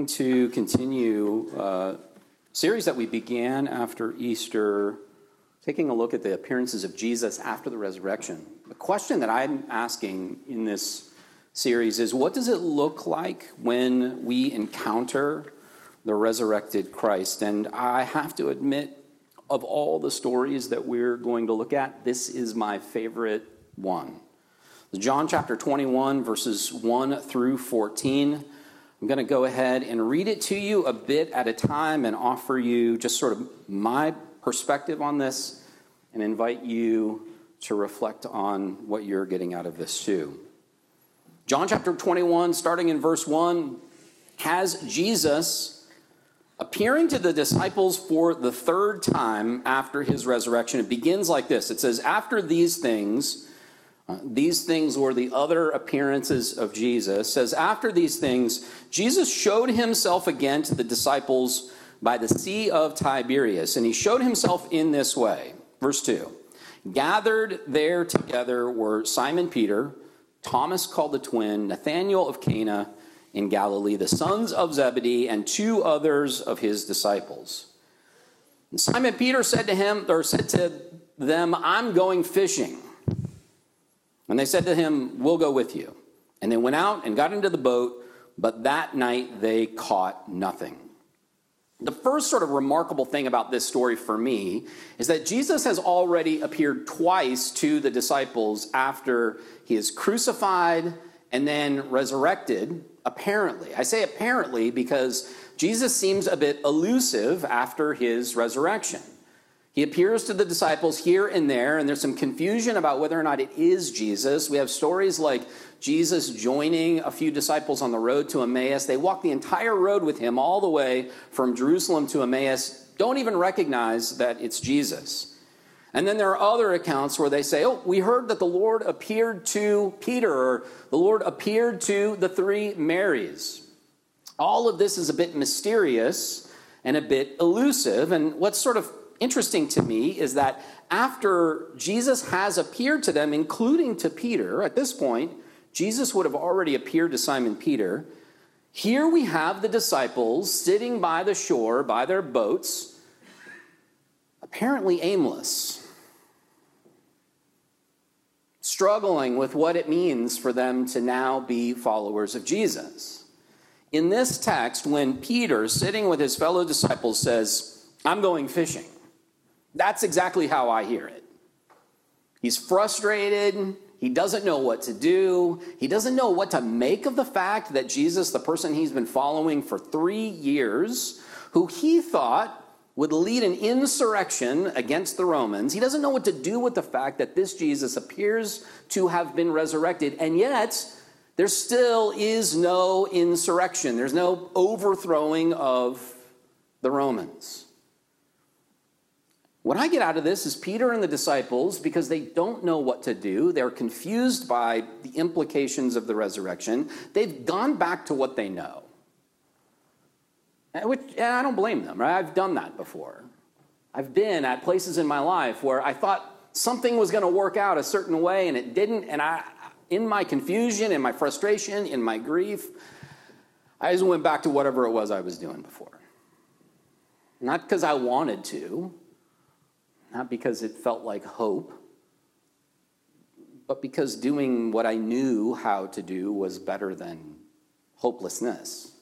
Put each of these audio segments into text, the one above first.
going to continue a series that we began after Easter, taking a look at the appearances of Jesus after the resurrection. The question that I'm asking in this series is what does it look like when we encounter the resurrected Christ? And I have to admit, of all the stories that we're going to look at, this is my favorite one. John chapter 21, verses 1 through 14. I'm going to go ahead and read it to you a bit at a time and offer you just sort of my perspective on this and invite you to reflect on what you're getting out of this too. John chapter 21, starting in verse 1, has Jesus appearing to the disciples for the third time after his resurrection. It begins like this it says, After these things, Uh, these things were the other appearances of Jesus. says after these things, Jesus showed himself again to the disciples by the Sea of Tiberias, and he showed himself in this way. Verse 2 Gathered there together were Simon Peter, Thomas called the twin, Nathanael of Cana in Galilee, the sons of Zebedee, and two others of his disciples. And Simon Peter said to him, or said to them, I'm going fishing. And they said to him, We'll go with you. And they went out and got into the boat, but that night they caught nothing. The first sort of remarkable thing about this story for me is that Jesus has already appeared twice to the disciples after he is crucified and then resurrected, apparently. I say apparently because Jesus seems a bit elusive after his resurrection. He appears to the disciples here and there, and there's some confusion about whether or not it is Jesus. We have stories like Jesus joining a few disciples on the road to Emmaus. They walk the entire road with him all the way from Jerusalem to Emmaus, don't even recognize that it's Jesus. And then there are other accounts where they say, Oh, we heard that the Lord appeared to Peter, or the Lord appeared to the three Marys. All of this is a bit mysterious and a bit elusive. And what's sort of interesting to me is that after Jesus has appeared to them, including to Peter, at this point, Jesus would have already appeared to Simon Peter. Here we have the disciples sitting by the shore by their boats, apparently aimless, struggling with what it means for them to now be followers of Jesus. In this text, when Peter, sitting with his fellow disciples, says, I'm going fishing, that's exactly how I hear it. He's frustrated. He doesn't know what to do. He doesn't know what to make of the fact that Jesus, the person he's been following for three years, who he thought would lead an insurrection against the Romans, he doesn't know what to do with the fact that this Jesus appears to have been resurrected, and yet there still is no insurrection. There's no overthrowing of the Romans. What I get out of this is Peter and the disciples, because they don't know what to do, they're confused by the implications of the resurrection, they've gone back to what they know. Which, and I don't blame them, right? I've done that before. I've been at places in my life where I thought something was going to work out a certain way and it didn't, and I, in my confusion, in my frustration, in my grief, I just went back to whatever it was I was doing before. Not because I wanted to, not because it felt like hope, but because doing what I knew how to do was better than hopelessness.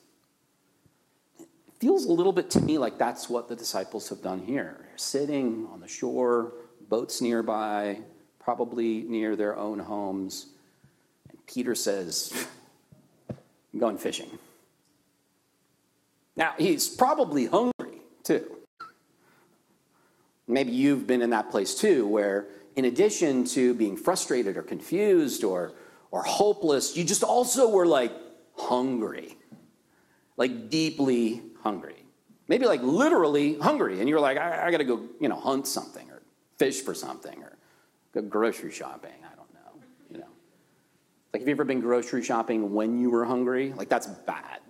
It feels a little bit to me like that's what the disciples have done here. Sitting on the shore, boats nearby, probably near their own homes. And Peter says, I'm going fishing. Now, he's probably hungry too. Maybe you've been in that place too, where in addition to being frustrated or confused or, or hopeless, you just also were like hungry, like deeply hungry. Maybe like literally hungry, and you're like, I, I gotta go, you know, hunt something or fish for something or go grocery shopping. I don't know, you know. Like, have you ever been grocery shopping when you were hungry? Like, that's bad.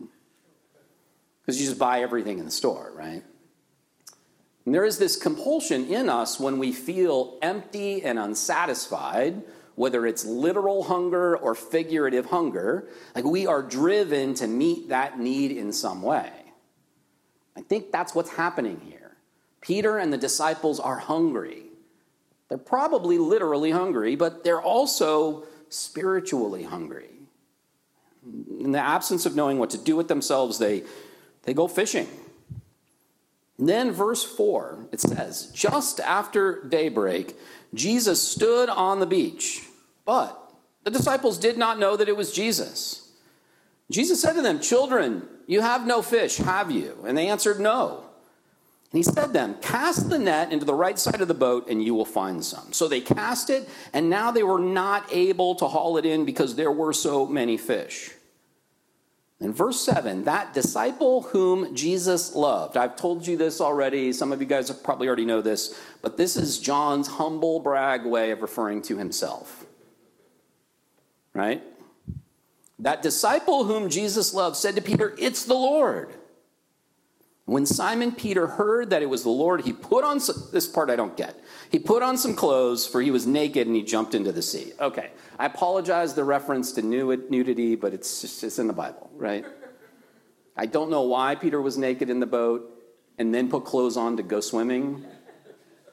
Because you just buy everything in the store, right? And there is this compulsion in us when we feel empty and unsatisfied, whether it's literal hunger or figurative hunger, like we are driven to meet that need in some way. I think that's what's happening here. Peter and the disciples are hungry. They're probably literally hungry, but they're also spiritually hungry. In the absence of knowing what to do with themselves, they, they go fishing. And then, verse 4, it says, Just after daybreak, Jesus stood on the beach, but the disciples did not know that it was Jesus. Jesus said to them, Children, you have no fish, have you? And they answered, No. And he said to them, Cast the net into the right side of the boat, and you will find some. So they cast it, and now they were not able to haul it in because there were so many fish. In verse 7, that disciple whom Jesus loved. I've told you this already. Some of you guys probably already know this, but this is John's humble brag way of referring to himself. Right? That disciple whom Jesus loved said to Peter, It's the Lord. When Simon Peter heard that it was the Lord, he put on some, this part I don't get. He put on some clothes, for he was naked, and he jumped into the sea. Okay, I apologize the reference to nudity, but it's just it's in the Bible, right? I don't know why Peter was naked in the boat and then put clothes on to go swimming.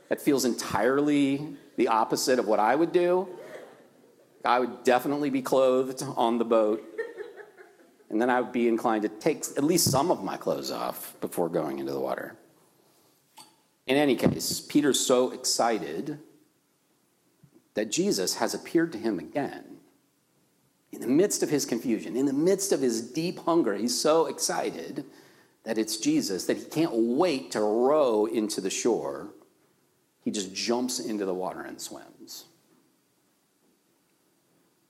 That feels entirely the opposite of what I would do. I would definitely be clothed on the boat and then I would be inclined to take at least some of my clothes off before going into the water. In any case, Peter's so excited that Jesus has appeared to him again. In the midst of his confusion, in the midst of his deep hunger, he's so excited that it's Jesus that he can't wait to row into the shore. He just jumps into the water and swims.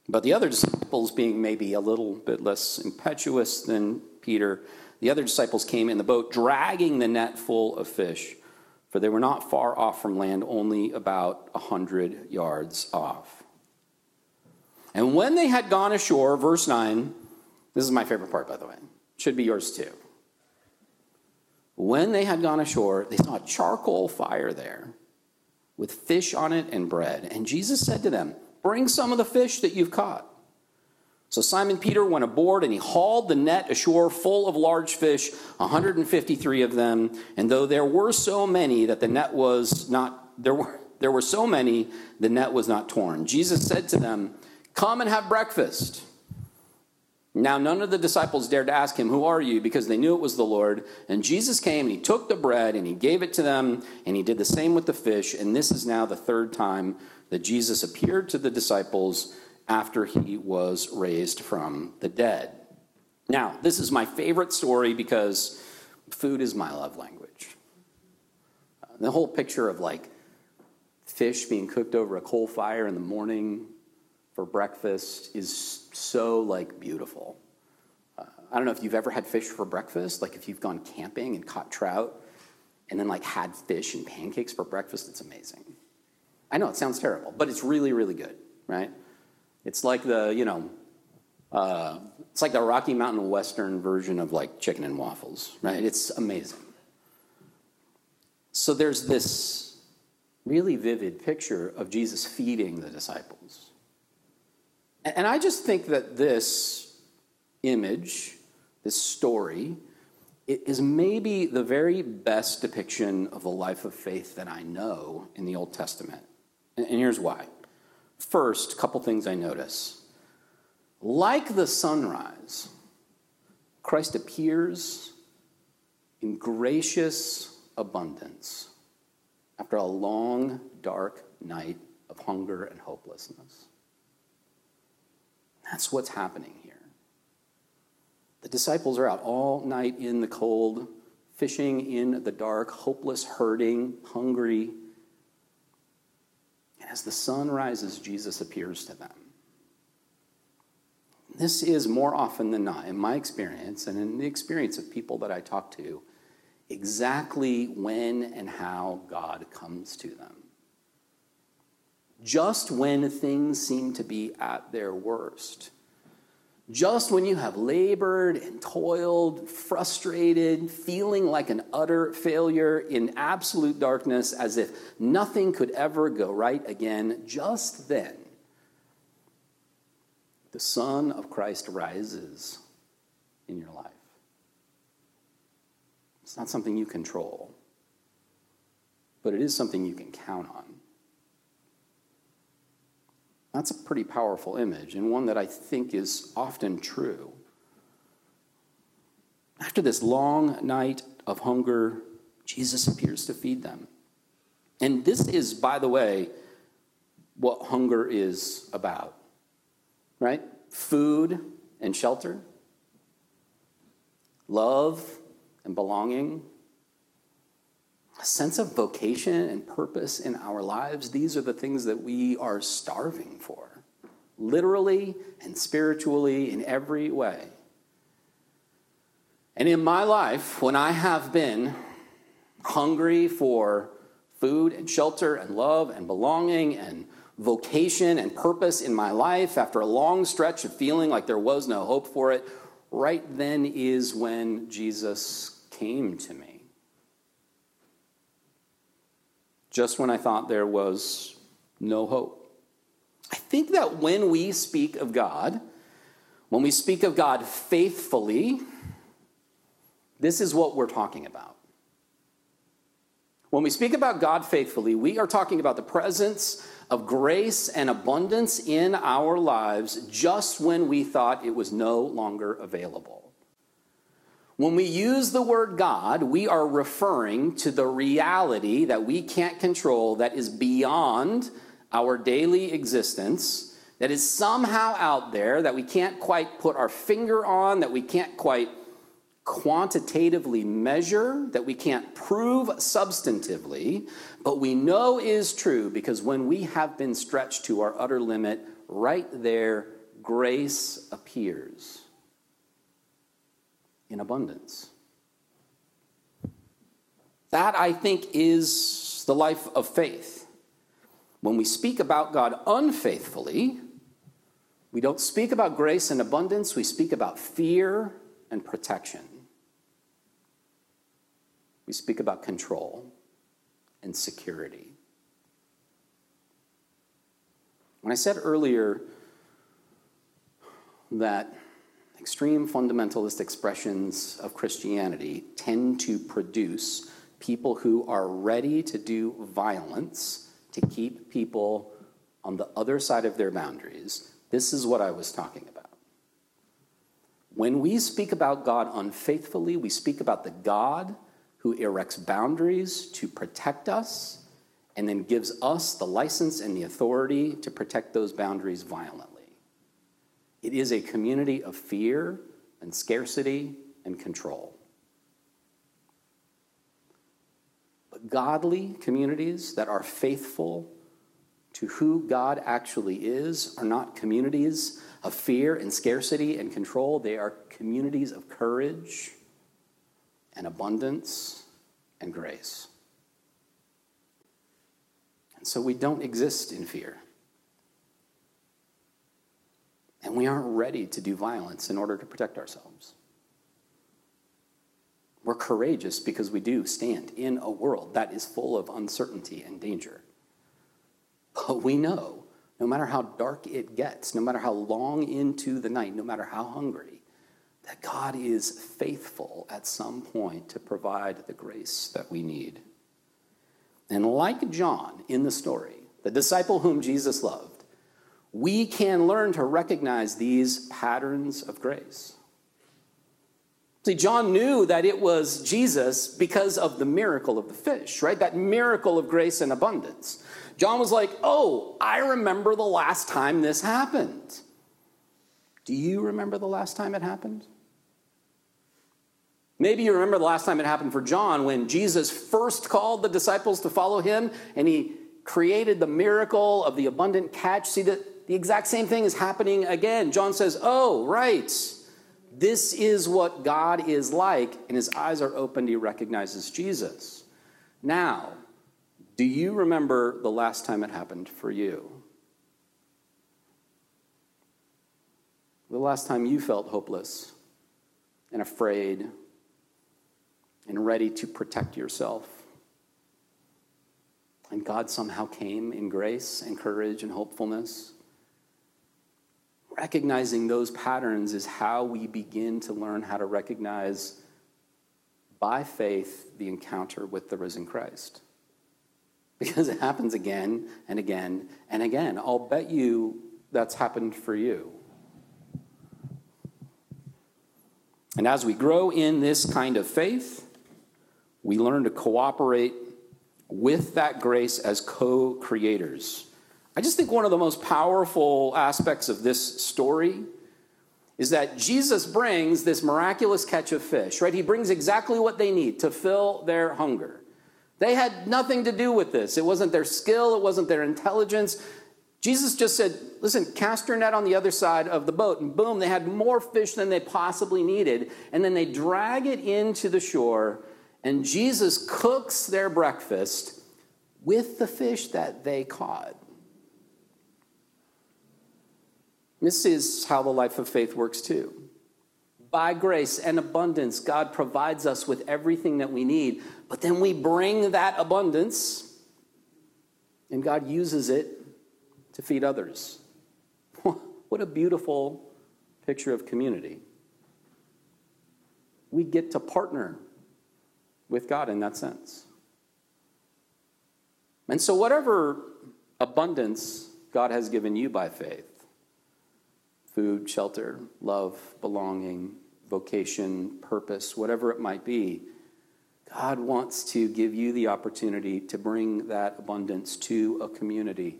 But the other disciples, being maybe a little bit less impetuous than Peter, the other disciples came in the boat dragging the net full of fish, for they were not far off from land, only about a hundred yards off. And when they had gone ashore, verse 9, this is my favorite part, by the way, should be yours too. When they had gone ashore, they saw a charcoal fire there with fish on it and bread. And Jesus said to them, Bring some of the fish that you've caught. So Simon Peter went aboard and he hauled the net ashore full of large fish, 153 of them. And though there were so many that the net was not, there were, there were so many, the net was not torn. Jesus said to them, Come and have breakfast. Now, none of the disciples dared to ask him, Who are you? because they knew it was the Lord. And Jesus came and he took the bread and he gave it to them, and he did the same with the fish. And this is now the third time that Jesus appeared to the disciples after he was raised from the dead. Now, this is my favorite story because food is my love language. The whole picture of like fish being cooked over a coal fire in the morning for breakfast is so like beautiful. Uh, I don't know if you've ever had fish for breakfast, like if you've gone camping and caught trout and then like had fish and pancakes for breakfast, it's amazing. I know it sounds terrible, but it's really, really good, right? It's like the, you know, uh, it's like the Rocky Mountain Western version of like chicken and waffles, right? It's amazing. So there's this really vivid picture of Jesus feeding the disciples. And I just think that this image, this story, is maybe the very best depiction of the life of faith that I know in the Old Testament. And here's why. First, a couple things I notice. Like the sunrise, Christ appears in gracious abundance after a long, dark night of hunger and hopelessness. That's what's happening here. The disciples are out all night in the cold, fishing in the dark, hopeless, hurting, hungry, as the sun rises, Jesus appears to them. This is more often than not, in my experience and in the experience of people that I talk to, exactly when and how God comes to them. Just when things seem to be at their worst just when you have labored and toiled, frustrated, feeling like an utter failure in absolute darkness, as if nothing could ever go right again, just then, the Son of Christ rises in your life. It's not something you control, but it is something you can count on. That's a pretty powerful image, and one that I think is often true. After this long night of hunger, Jesus appears to feed them. And this is, by the way, what hunger is about, right? Food and shelter, love and belonging, a sense of vocation and purpose in our lives. These are the things that we are starving for, literally and spiritually in every way. And in my life, when I have been hungry for food and shelter and love and belonging and vocation and purpose in my life after a long stretch of feeling like there was no hope for it, right then is when Jesus came to me. Just when I thought there was no hope. I think that when we speak of God, when we speak of God faithfully, this is what we're talking about. When we speak about God faithfully, we are talking about the presence of grace and abundance in our lives just when we thought it was no longer available. When we use the word God, we are referring to the reality that we can't control that is beyond our daily existence, that is somehow out there that we can't quite put our finger on, that we can't quite quantitatively measure, that we can't prove substantively, but we know is true because when we have been stretched to our utter limit, right there, grace appears in abundance. That, I think, is the life of faith. When we speak about God unfaithfully, we don't speak about grace and abundance, we speak about fear and protection we speak about control and security. When I said earlier that extreme fundamentalist expressions of Christianity tend to produce people who are ready to do violence to keep people on the other side of their boundaries, this is what I was talking about. When we speak about God unfaithfully, we speak about the God who erects boundaries to protect us and then gives us the license and the authority to protect those boundaries violently. It is a community of fear and scarcity and control. But godly communities that are faithful to who God actually is are not communities of fear and scarcity and control. They are communities of courage and abundance and grace. And so we don't exist in fear. And we aren't ready to do violence in order to protect ourselves. We're courageous because we do stand in a world that is full of uncertainty and danger. But we know no matter how dark it gets, no matter how long into the night, no matter how hungry, that God is faithful at some point to provide the grace that we need. And like John in the story, the disciple whom Jesus loved, we can learn to recognize these patterns of grace. See, John knew that it was Jesus because of the miracle of the fish, right? That miracle of grace and abundance. John was like, oh, I remember the last time this happened. Do you remember the last time it happened? Maybe you remember the last time it happened for John when Jesus first called the disciples to follow him and he created the miracle of the abundant catch. See that the exact same thing is happening again. John says, Oh, right. This is what God is like, and his eyes are opened. He recognizes Jesus. Now, do you remember the last time it happened for you? The last time you felt hopeless and afraid and ready to protect yourself. And God somehow came in grace and courage and hopefulness. Recognizing those patterns is how we begin to learn how to recognize by faith the encounter with the risen Christ. Because it happens again and again and again. I'll bet you that's happened for you. And as we grow in this kind of faith, we learn to cooperate with that grace as co creators. I just think one of the most powerful aspects of this story is that Jesus brings this miraculous catch of fish, right? He brings exactly what they need to fill their hunger. They had nothing to do with this. It wasn't their skill, it wasn't their intelligence. Jesus just said, Listen, cast your net on the other side of the boat. And boom, they had more fish than they possibly needed. And then they drag it into the shore, and Jesus cooks their breakfast with the fish that they caught. This is how the life of faith works too. By grace and abundance, God provides us with everything that we need, but then we bring that abundance, and God uses it to feed others. what a beautiful picture of community. We get to partner with God in that sense. And so, whatever abundance God has given you by faith food, shelter, love, belonging, vocation, purpose, whatever it might be God wants to give you the opportunity to bring that abundance to a community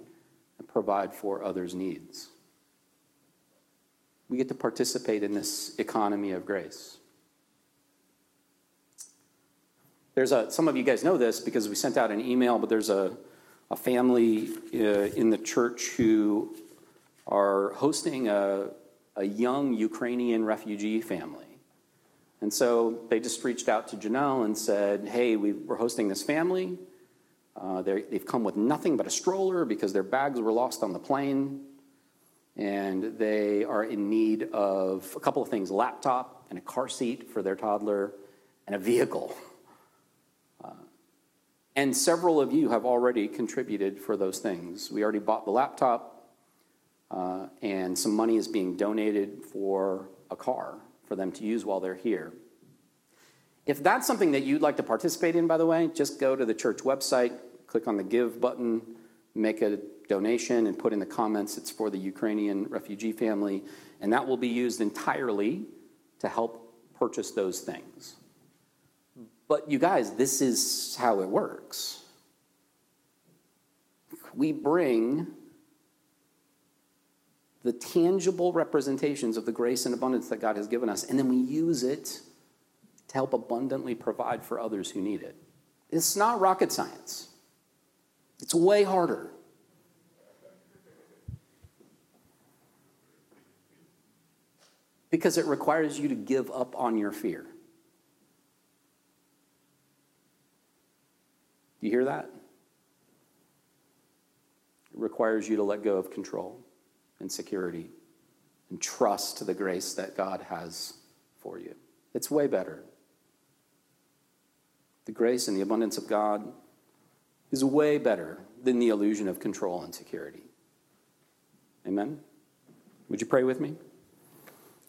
and provide for others' needs. We get to participate in this economy of grace. There's a, some of you guys know this because we sent out an email, but there's a, a family uh, in the church who are hosting a, a young Ukrainian refugee family. And so they just reached out to Janelle and said, Hey, we, are hosting this family. Uh, they've come with nothing but a stroller because their bags were lost on the plane. And they are in need of a couple of things a laptop and a car seat for their toddler and a vehicle. And several of you have already contributed for those things. We already bought the laptop, uh, Uh, and some money is being donated for a car for them to use while they're here. If that's something that you'd like to participate in, by the way, just go to the church website, click on the Give button, make a donation, and put in the comments it's for the Ukrainian refugee family, and that will be used entirely to help purchase those things. But you guys, this is how it works. We bring the tangible representations of the grace and abundance that God has given us, and then we use it to help abundantly provide for others who need it. It's not rocket science, it's way harder. Because it requires you to give up on your fear. Do you hear that? It requires you to let go of control and security and trust to the grace that God has for you. It's way better. The grace and the abundance of God is way better than the illusion of control and security. Amen? Would you pray with me?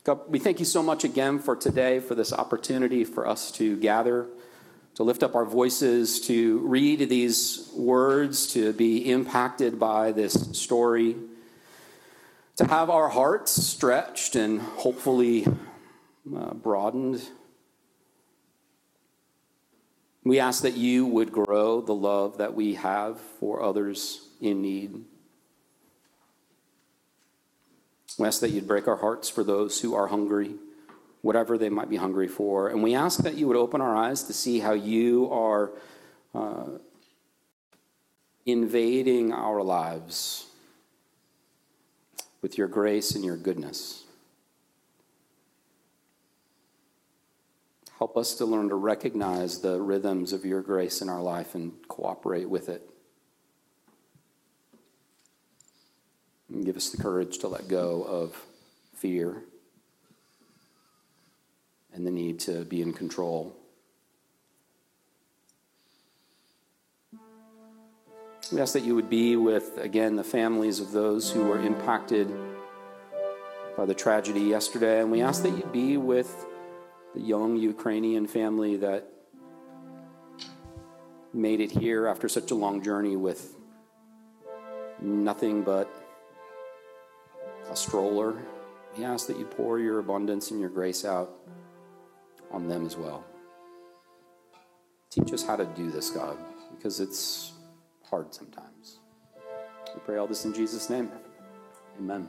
God, we thank you so much again for today, for this opportunity for us to gather to lift up our voices, to read these words, to be impacted by this story, to have our hearts stretched and hopefully uh, broadened. We ask that you would grow the love that we have for others in need. We ask that you'd break our hearts for those who are hungry whatever they might be hungry for. And we ask that you would open our eyes to see how you are uh, invading our lives with your grace and your goodness. Help us to learn to recognize the rhythms of your grace in our life and cooperate with it. And give us the courage to let go of fear and the need to be in control. We ask that you would be with, again, the families of those who were impacted by the tragedy yesterday, and we ask that you be with the young Ukrainian family that made it here after such a long journey with nothing but a stroller. We ask that you pour your abundance and your grace out on them as well. Teach us how to do this, God, because it's hard sometimes. We pray all this in Jesus' name. Amen.